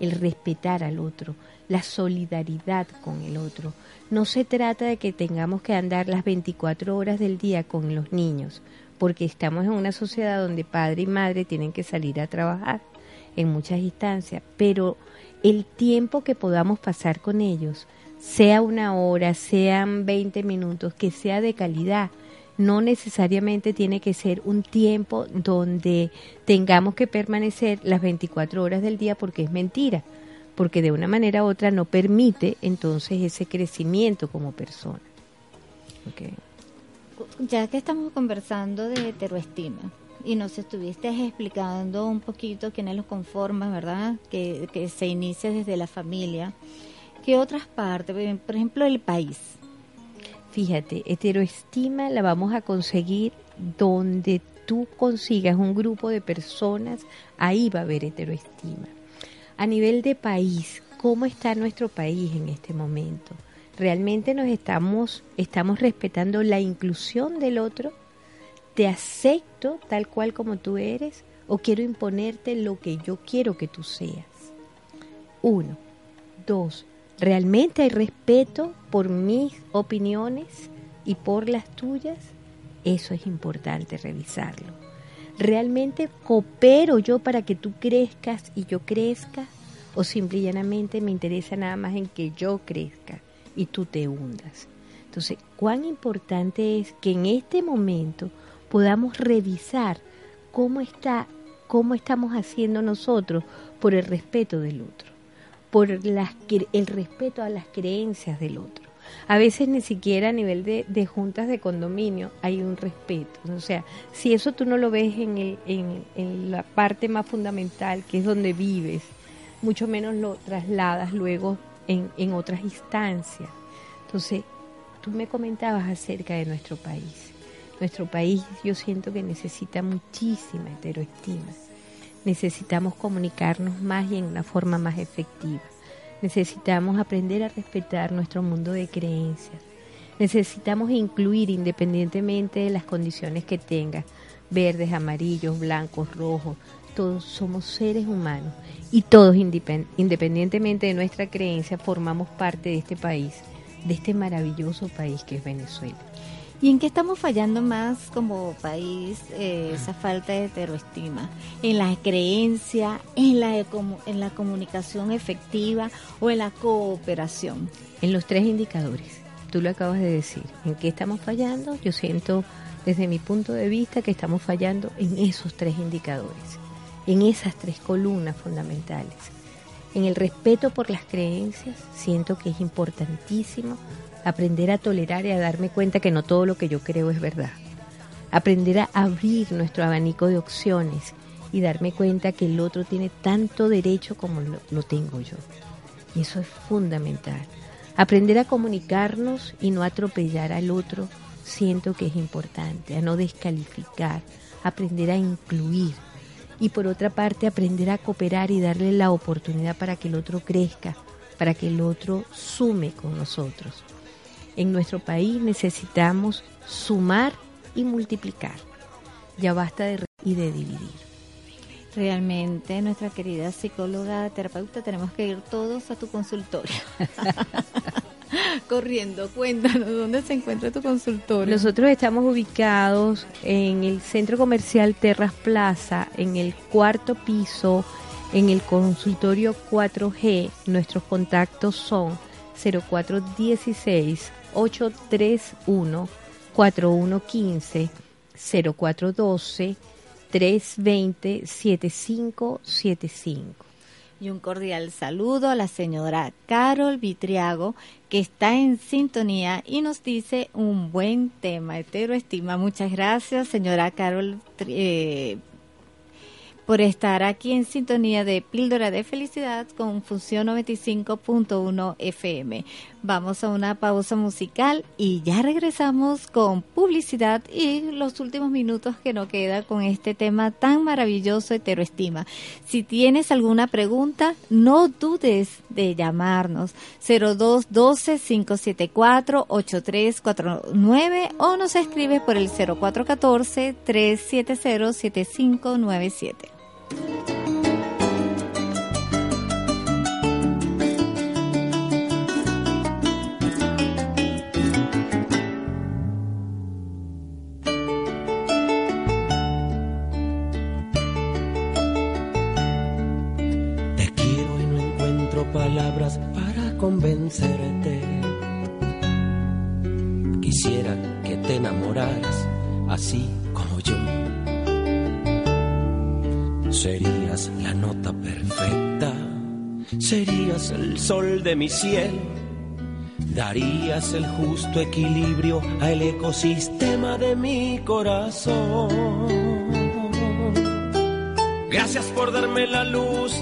el respetar al otro, la solidaridad con el otro, no se trata de que tengamos que andar las 24 horas del día con los niños, porque estamos en una sociedad donde padre y madre tienen que salir a trabajar en muchas instancias, pero el tiempo que podamos pasar con ellos, sea una hora, sean 20 minutos, que sea de calidad, no necesariamente tiene que ser un tiempo donde tengamos que permanecer las 24 horas del día porque es mentira porque de una manera u otra no permite entonces ese crecimiento como persona. Ya que estamos conversando de heteroestima y nos estuviste explicando un poquito quiénes lo conforman, ¿verdad? Que, que se inicia desde la familia. ¿Qué otras partes? Por ejemplo, el país. Fíjate, heteroestima la vamos a conseguir donde tú consigas un grupo de personas, ahí va a haber heteroestima a nivel de país, ¿cómo está nuestro país en este momento? ¿Realmente nos estamos, estamos respetando la inclusión del otro? ¿Te acepto tal cual como tú eres o quiero imponerte lo que yo quiero que tú seas? Uno. Dos. ¿Realmente hay respeto por mis opiniones y por las tuyas? Eso es importante revisarlo. ¿Realmente coopero yo para que tú crezcas y yo crezca? ¿O simple y llanamente me interesa nada más en que yo crezca y tú te hundas? Entonces, cuán importante es que en este momento podamos revisar cómo está, cómo estamos haciendo nosotros por el respeto del otro, por el respeto a las creencias del otro. A veces ni siquiera a nivel de, de juntas de condominio hay un respeto. O sea, si eso tú no lo ves en, el, en, la parte más fundamental, que es donde vives, mucho menos lo trasladas luego en, en otras instancias. Entonces, tú me comentabas acerca de nuestro país. Nuestro país yo siento que necesita muchísima heteroestima. Necesitamos comunicarnos más y en una forma más efectiva. Necesitamos aprender a respetar nuestro mundo de creencias. Necesitamos incluir independientemente de las condiciones que tenga, verdes, amarillos, blancos, rojos, todos somos seres humanos y todos independientemente de nuestra creencia formamos parte de este país, de este maravilloso país que es Venezuela. ¿Y en qué estamos fallando más como país eh, esa falta de heteroestima? ¿En la creencia, en la, en la comunicación efectiva o en la cooperación? En los tres indicadores, tú lo acabas de decir. ¿En qué estamos fallando? Yo siento desde mi punto de vista que estamos fallando en esos tres indicadores, en esas tres columnas fundamentales. En el respeto por las creencias, siento que es importantísimo aprender a tolerar y a darme cuenta que no todo lo que yo creo es verdad. Aprender a abrir nuestro abanico de opciones y darme cuenta que el otro tiene tanto derecho como lo, tengo yo. Y eso es fundamental. Aprender a comunicarnos y no atropellar al otro siento que es importante, a no descalificar, aprender a incluir y por otra parte aprender a cooperar y darle la oportunidad para que el otro crezca, para que el otro sume con nosotros. En nuestro país necesitamos sumar y multiplicar. Ya basta de y de dividir. Realmente, nuestra querida psicóloga terapeuta, tenemos que ir todos a tu consultorio. Corriendo, cuéntanos dónde se encuentra tu consultorio. Nosotros estamos ubicados en el centro comercial Terras Plaza, en el cuarto piso, en el consultorio 4G. Nuestros contactos son 0416 831 4115 0412 320 7575. Y un cordial saludo a la señora Carol Vitriago, que está en sintonía y nos dice un buen tema, heteroestima. Muchas gracias, señora Carol eh, por estar aquí en sintonía de Píldora de Felicidad con Función 95.1 FM. Vamos a una pausa musical y ya regresamos con publicidad y los últimos minutos que nos queda con este tema tan maravilloso heteroestima. Si tienes alguna pregunta, no dudes de llamarnos 0212 574 8349 o nos escribes por el 0414 370 7597. El sol de mi cielo, darías el justo equilibrio al ecosistema de mi corazón. Gracias por darme la luz,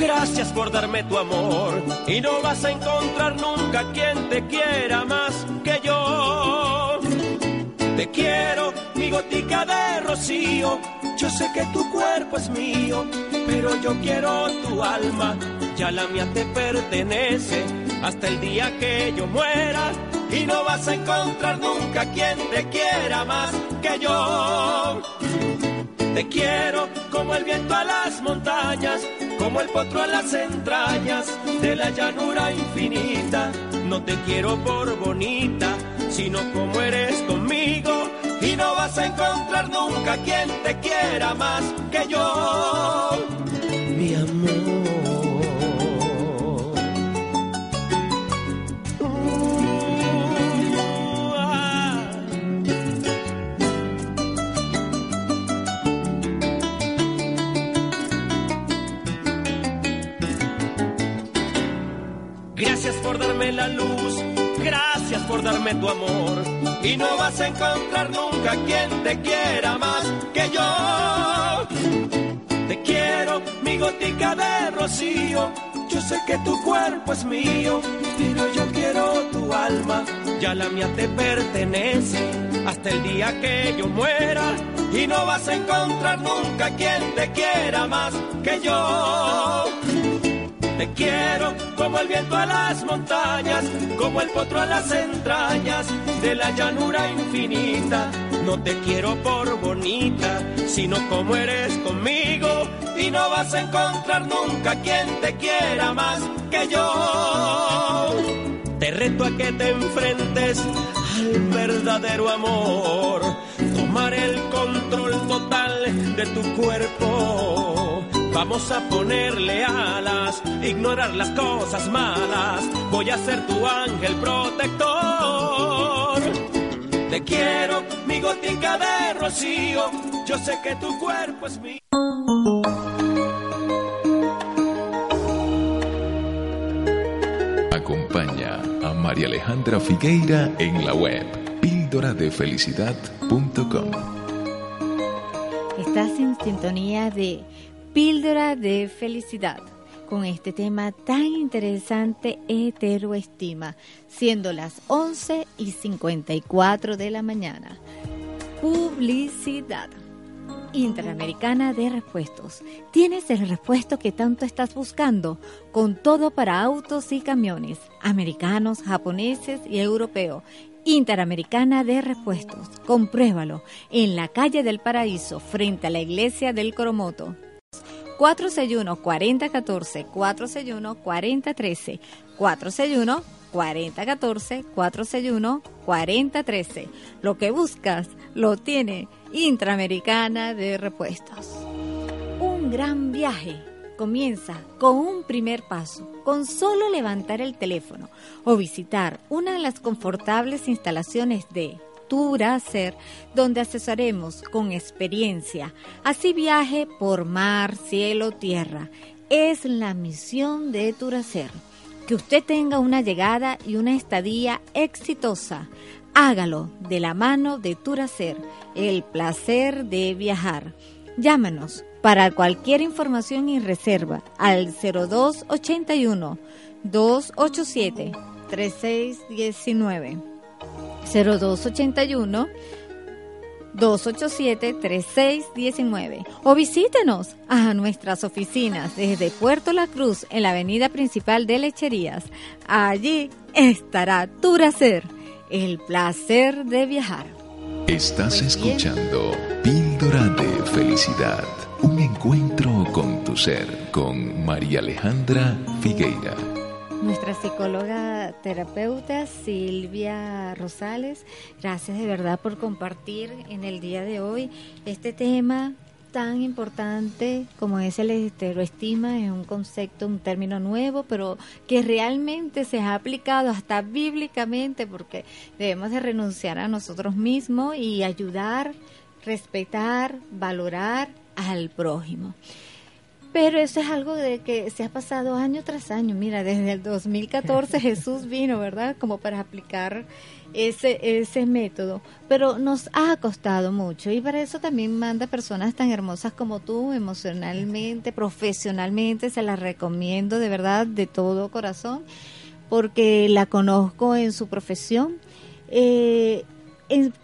gracias por darme tu amor, y no vas a encontrar nunca quien te quiera más que yo. Te quiero, mi gotica de rocío yo sé que tu cuerpo es mío, pero yo quiero tu alma, ya la mía te pertenece hasta el día que yo muera y no vas a encontrar nunca quien te quiera más que yo. Te quiero como el viento a las montañas, como el potro a las entrañas de la llanura infinita. No te quiero por bonita, sino como eres conmigo y no vas a encontrar nunca quien te quiera más que yo, Gracias por darme la luz, gracias por darme tu amor y no vas a encontrar nunca quien te quiera más que yo. Te quiero, mi gotica de rocío. Yo sé que tu cuerpo es mío, pero yo quiero tu alma. Ya la mía te pertenece hasta el día que yo muera. Y no vas a encontrar nunca quien te quiera más que yo. Te quiero como el viento a las montañas, como el potro a las entrañas de la llanura infinita. No te quiero por bonita, sino como eres conmigo. Y no vas a encontrar nunca quien te quiera más que yo. Te reto a que te enfrentes al verdadero amor, tomar el control total de tu cuerpo Vamos a ponerle alas, ignorar las cosas malas. Voy a ser tu ángel protector. Te quiero, mi gotica de rocío. Yo sé que tu cuerpo es mío. Acompaña a María Alejandra Figueira en la web píldoradefelicidad.com. Estás en sintonía de Píldora de Felicidad con este tema tan interesante heteroestima, siendo las 11 y 54 de la mañana. Publicidad. Interamericana de Repuestos. ¿Tienes el repuesto que tanto estás buscando? Con todo para autos y camiones, americanos, japoneses y europeos. Interamericana de Repuestos. Compruébalo en la calle del Paraíso, frente a la iglesia del Coromoto. 461-4014, 461-4013, 461-4014, 461-4013. Lo que buscas lo tiene Intraamericana de Repuestos. Un gran viaje comienza con un primer paso, con solo levantar el teléfono o visitar una de las confortables instalaciones de Turacer, donde asesoremos con experiencia. Así viaje por mar, cielo, tierra. Es la misión de Turacer. Que usted tenga una llegada y una estadía exitosa. Hágalo de la mano de Turacer, el placer de viajar. Llámanos para cualquier información y reserva al 0281 287 3619. 0281 287-3619 o visítenos a nuestras oficinas desde Puerto La Cruz en la avenida principal de Lecherías. Allí estará tu placer, el placer de viajar. Estás escuchando Píldora de Felicidad, un encuentro con tu ser, con María Alejandra Figueira nuestra psicóloga terapeuta Silvia Rosales. Gracias de verdad por compartir en el día de hoy este tema tan importante como es el estereoestima, es un concepto, un término nuevo, pero que realmente se ha aplicado hasta bíblicamente porque debemos de renunciar a nosotros mismos y ayudar, respetar, valorar al prójimo. Pero eso es algo de que se ha pasado año tras año. Mira, desde el 2014 Jesús vino, ¿verdad? Como para aplicar ese, ese método. Pero nos ha costado mucho y para eso también manda personas tan hermosas como tú, emocionalmente, profesionalmente. Se las recomiendo de verdad, de todo corazón, porque la conozco en su profesión. Eh,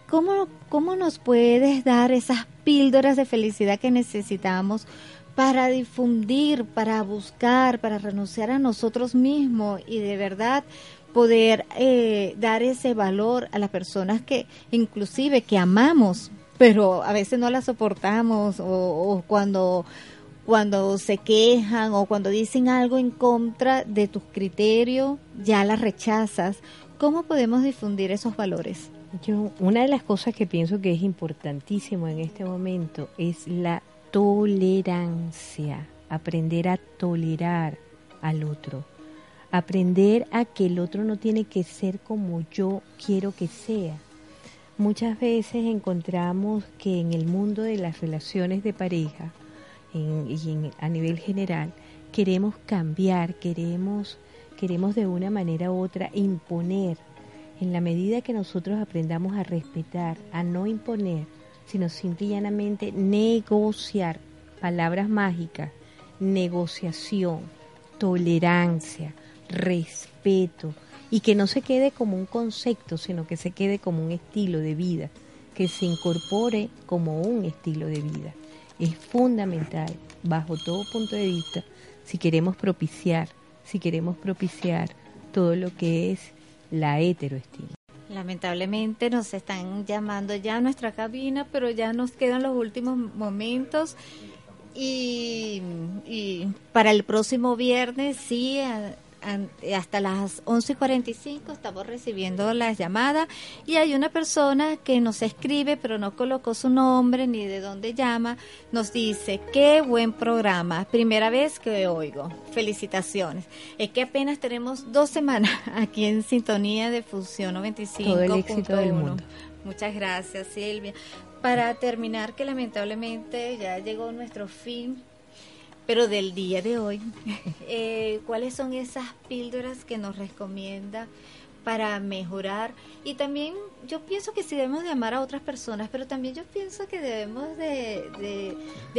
¿cómo, ¿Cómo nos puedes dar esas píldoras de felicidad que necesitamos? Para difundir, para buscar, para renunciar a nosotros mismos y de verdad poder eh, dar ese valor a las personas que inclusive que amamos, pero a veces no las soportamos o, cuando cuando se quejan o cuando dicen algo en contra de tus criterios, ya las rechazas. ¿Cómo podemos difundir esos valores? Yo, una de las cosas que pienso que es importantísimo en este momento es la tolerancia, aprender a tolerar al otro, aprender a que el otro no tiene que ser como yo quiero que sea. Muchas veces encontramos que en el mundo de las relaciones de pareja y a nivel general queremos cambiar, queremos, queremos de una manera u otra imponer En la medida que nosotros aprendamos a respetar, a no imponer, sino simple y llanamente negociar, palabras mágicas, negociación, tolerancia, respeto, y que no se quede como un concepto, sino que se quede como un estilo de vida, que se incorpore como un estilo de vida. Es fundamental, bajo todo punto de vista, si queremos propiciar, si queremos propiciar todo lo que es la heteroestima. Lamentablemente nos están llamando ya a nuestra cabina, pero ya nos quedan los últimos momentos. Y, y para el próximo viernes, sí, hasta las 11:45 estamos recibiendo las llamadas y hay una persona que nos escribe pero no colocó su nombre ni de dónde llama, nos dice, qué buen programa, primera vez que oigo, felicitaciones. Es que apenas tenemos dos semanas aquí en sintonía de Fusión 95. Todo el éxito del mundo. Muchas gracias Silvia. Para terminar, que lamentablemente ya llegó nuestro fin pero del día de hoy, eh, ¿cuáles son esas píldoras que nos recomienda para mejorar? Y también yo pienso que sí debemos de amar a otras personas, pero también yo pienso que debemos de,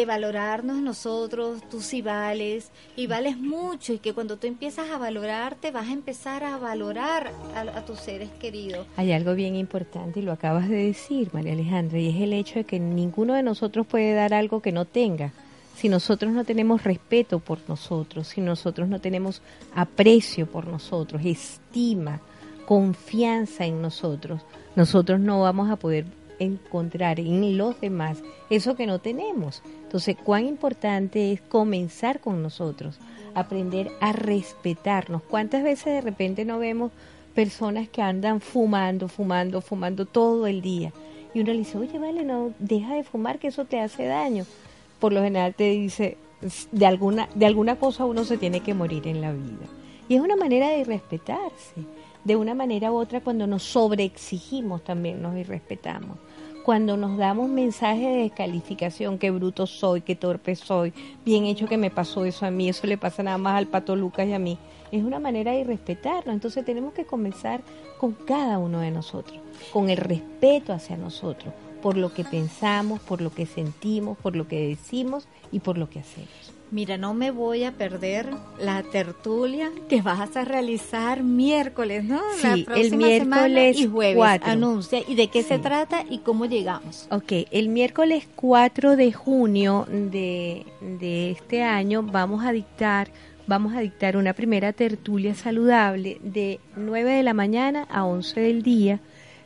valorarnos nosotros, tú sí vales, y vales mucho, y que cuando tú empiezas a valorarte vas a empezar a valorar a, a tus seres queridos. Hay algo bien importante y lo acabas de decir, María Alejandra, y es el hecho de que ninguno de nosotros puede dar algo que no tenga si nosotros no tenemos respeto por nosotros, si nosotros no tenemos aprecio por nosotros, estima, confianza en nosotros, nosotros no vamos a poder encontrar en los demás eso que no tenemos. Entonces, cuán importante es comenzar con nosotros, aprender a respetarnos. ¿Cuántas veces de repente no vemos personas que andan fumando, fumando, fumando todo el día? Y uno le dice, oye, vale, no, deja de fumar, que eso te hace daño por lo general te dice, de alguna, de alguna cosa uno se tiene que morir en la vida. Y es una manera de irrespetarse. De una manera u otra, cuando nos sobreexigimos, también nos irrespetamos. Cuando nos damos mensajes de descalificación, qué bruto soy, qué torpe soy, bien hecho que me pasó eso a mí, eso le pasa nada más al pato Lucas y a mí, es una manera de irrespetarnos. Entonces tenemos que comenzar con cada uno de nosotros, con el respeto hacia nosotros, por lo que pensamos, por lo que sentimos, por lo que decimos y por lo que hacemos. Mira, no me voy a perder la tertulia que vas a realizar miércoles, ¿no? Sí, el miércoles y jueves. Anuncia. ¿Y de qué se trata y cómo llegamos? Ok, el miércoles 4 de junio de, de este año vamos a dictar vamos a dictar una primera tertulia saludable de 9 de la mañana a 11 del día.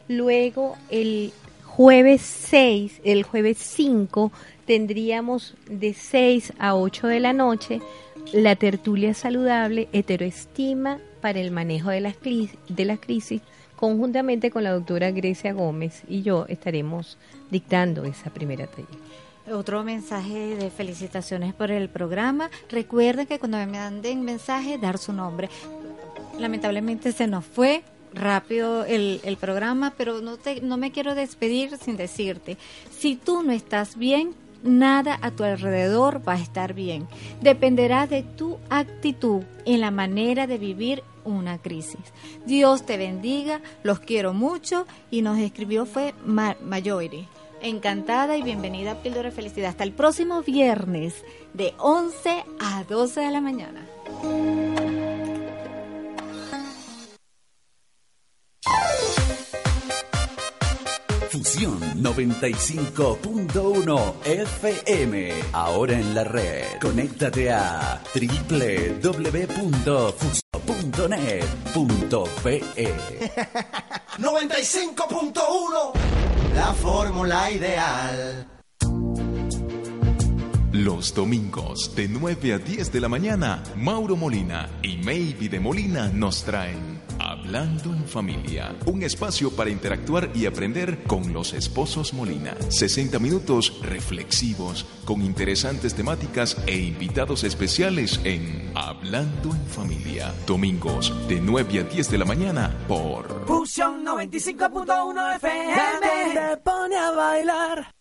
Luego el jueves 6, el jueves 5 tendríamos de 6 a 8 de la noche la tertulia saludable heteroestima para el manejo de las, de las crisis conjuntamente con la doctora Grecia Gómez y yo estaremos dictando esa primera taller. Otro mensaje de felicitaciones por el programa. Recuerden que cuando me manden mensaje, dar su nombre. Lamentablemente se nos fue, rápido el, el programa, pero no, te, no me quiero despedir sin decirte, si tú no estás bien, nada a tu alrededor va a estar bien. Dependerá de tu actitud en la manera de vivir una crisis. Dios te bendiga, los quiero mucho y nos escribió fue Mayori. Encantada y bienvenida a Píldora Felicidad. Hasta el próximo viernes de 11 a 12 de la mañana. Fusión 95.1 FM. Ahora en la red. Conéctate a www.fusión.net.pe. 95.1 La fórmula ideal. Los domingos de 9 a 10 de la mañana, Mauro Molina y Maybe de Molina nos traen Hablando en Familia, un espacio para interactuar y aprender con los esposos Molina. 60 minutos reflexivos con interesantes temáticas e invitados especiales en Hablando en Familia. Domingos de 9 a 10 de la mañana por Fusión 95.1 FM. Te pone a bailar.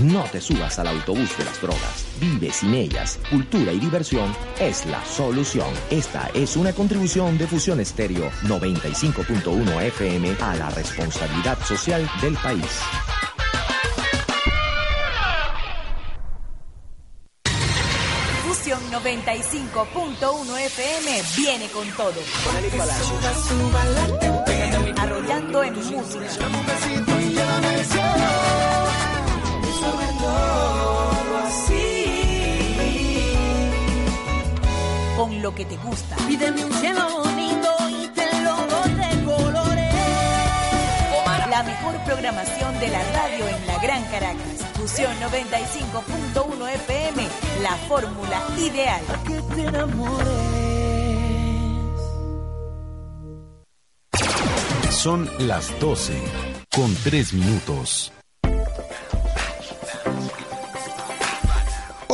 No te subas al autobús de las drogas. Vive sin ellas. Cultura y diversión es la solución. Esta es una contribución de Fusión Estéreo 95.1 FM a la responsabilidad social del país. Fusión 95.1 FM viene con todo. Arrollando en música. Con lo que te gusta. Pídeme un cielo bonito y te lo doy de colores. La mejor programación de la radio en la Gran Caracas. Fusión 95.1 FM, la fórmula ideal. Que te enamores. Son las 12 con 3 minutos.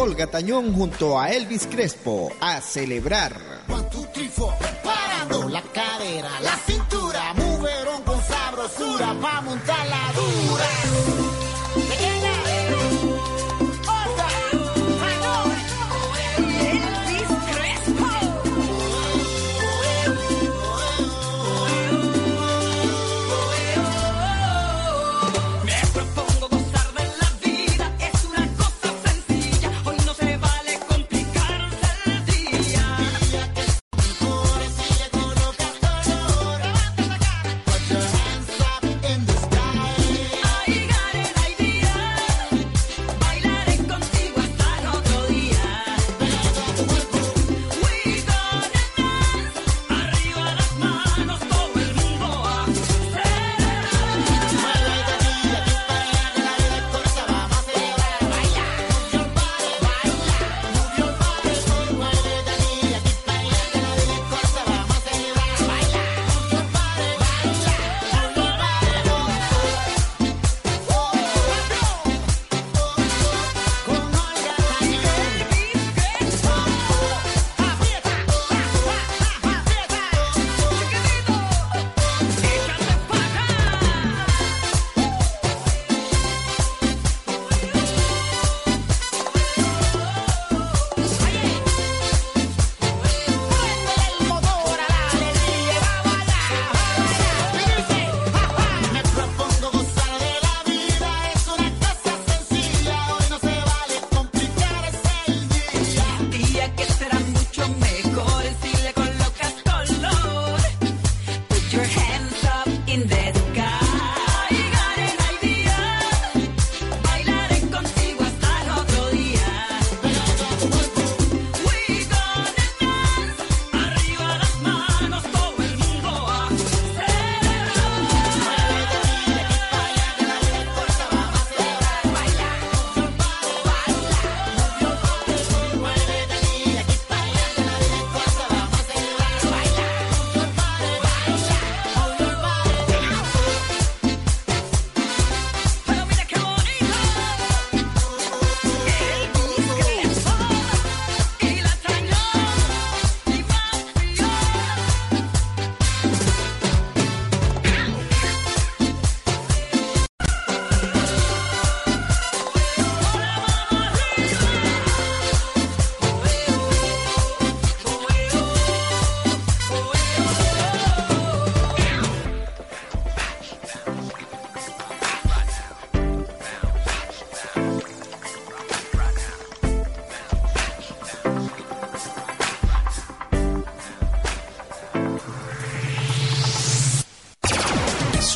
Olga Tañón junto a Elvis Crespo a celebrar. Preparando la cadera, la cintura, mujerón con sabrosura, pa' montar la dura.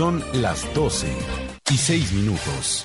Son las 12 y 6 minutos.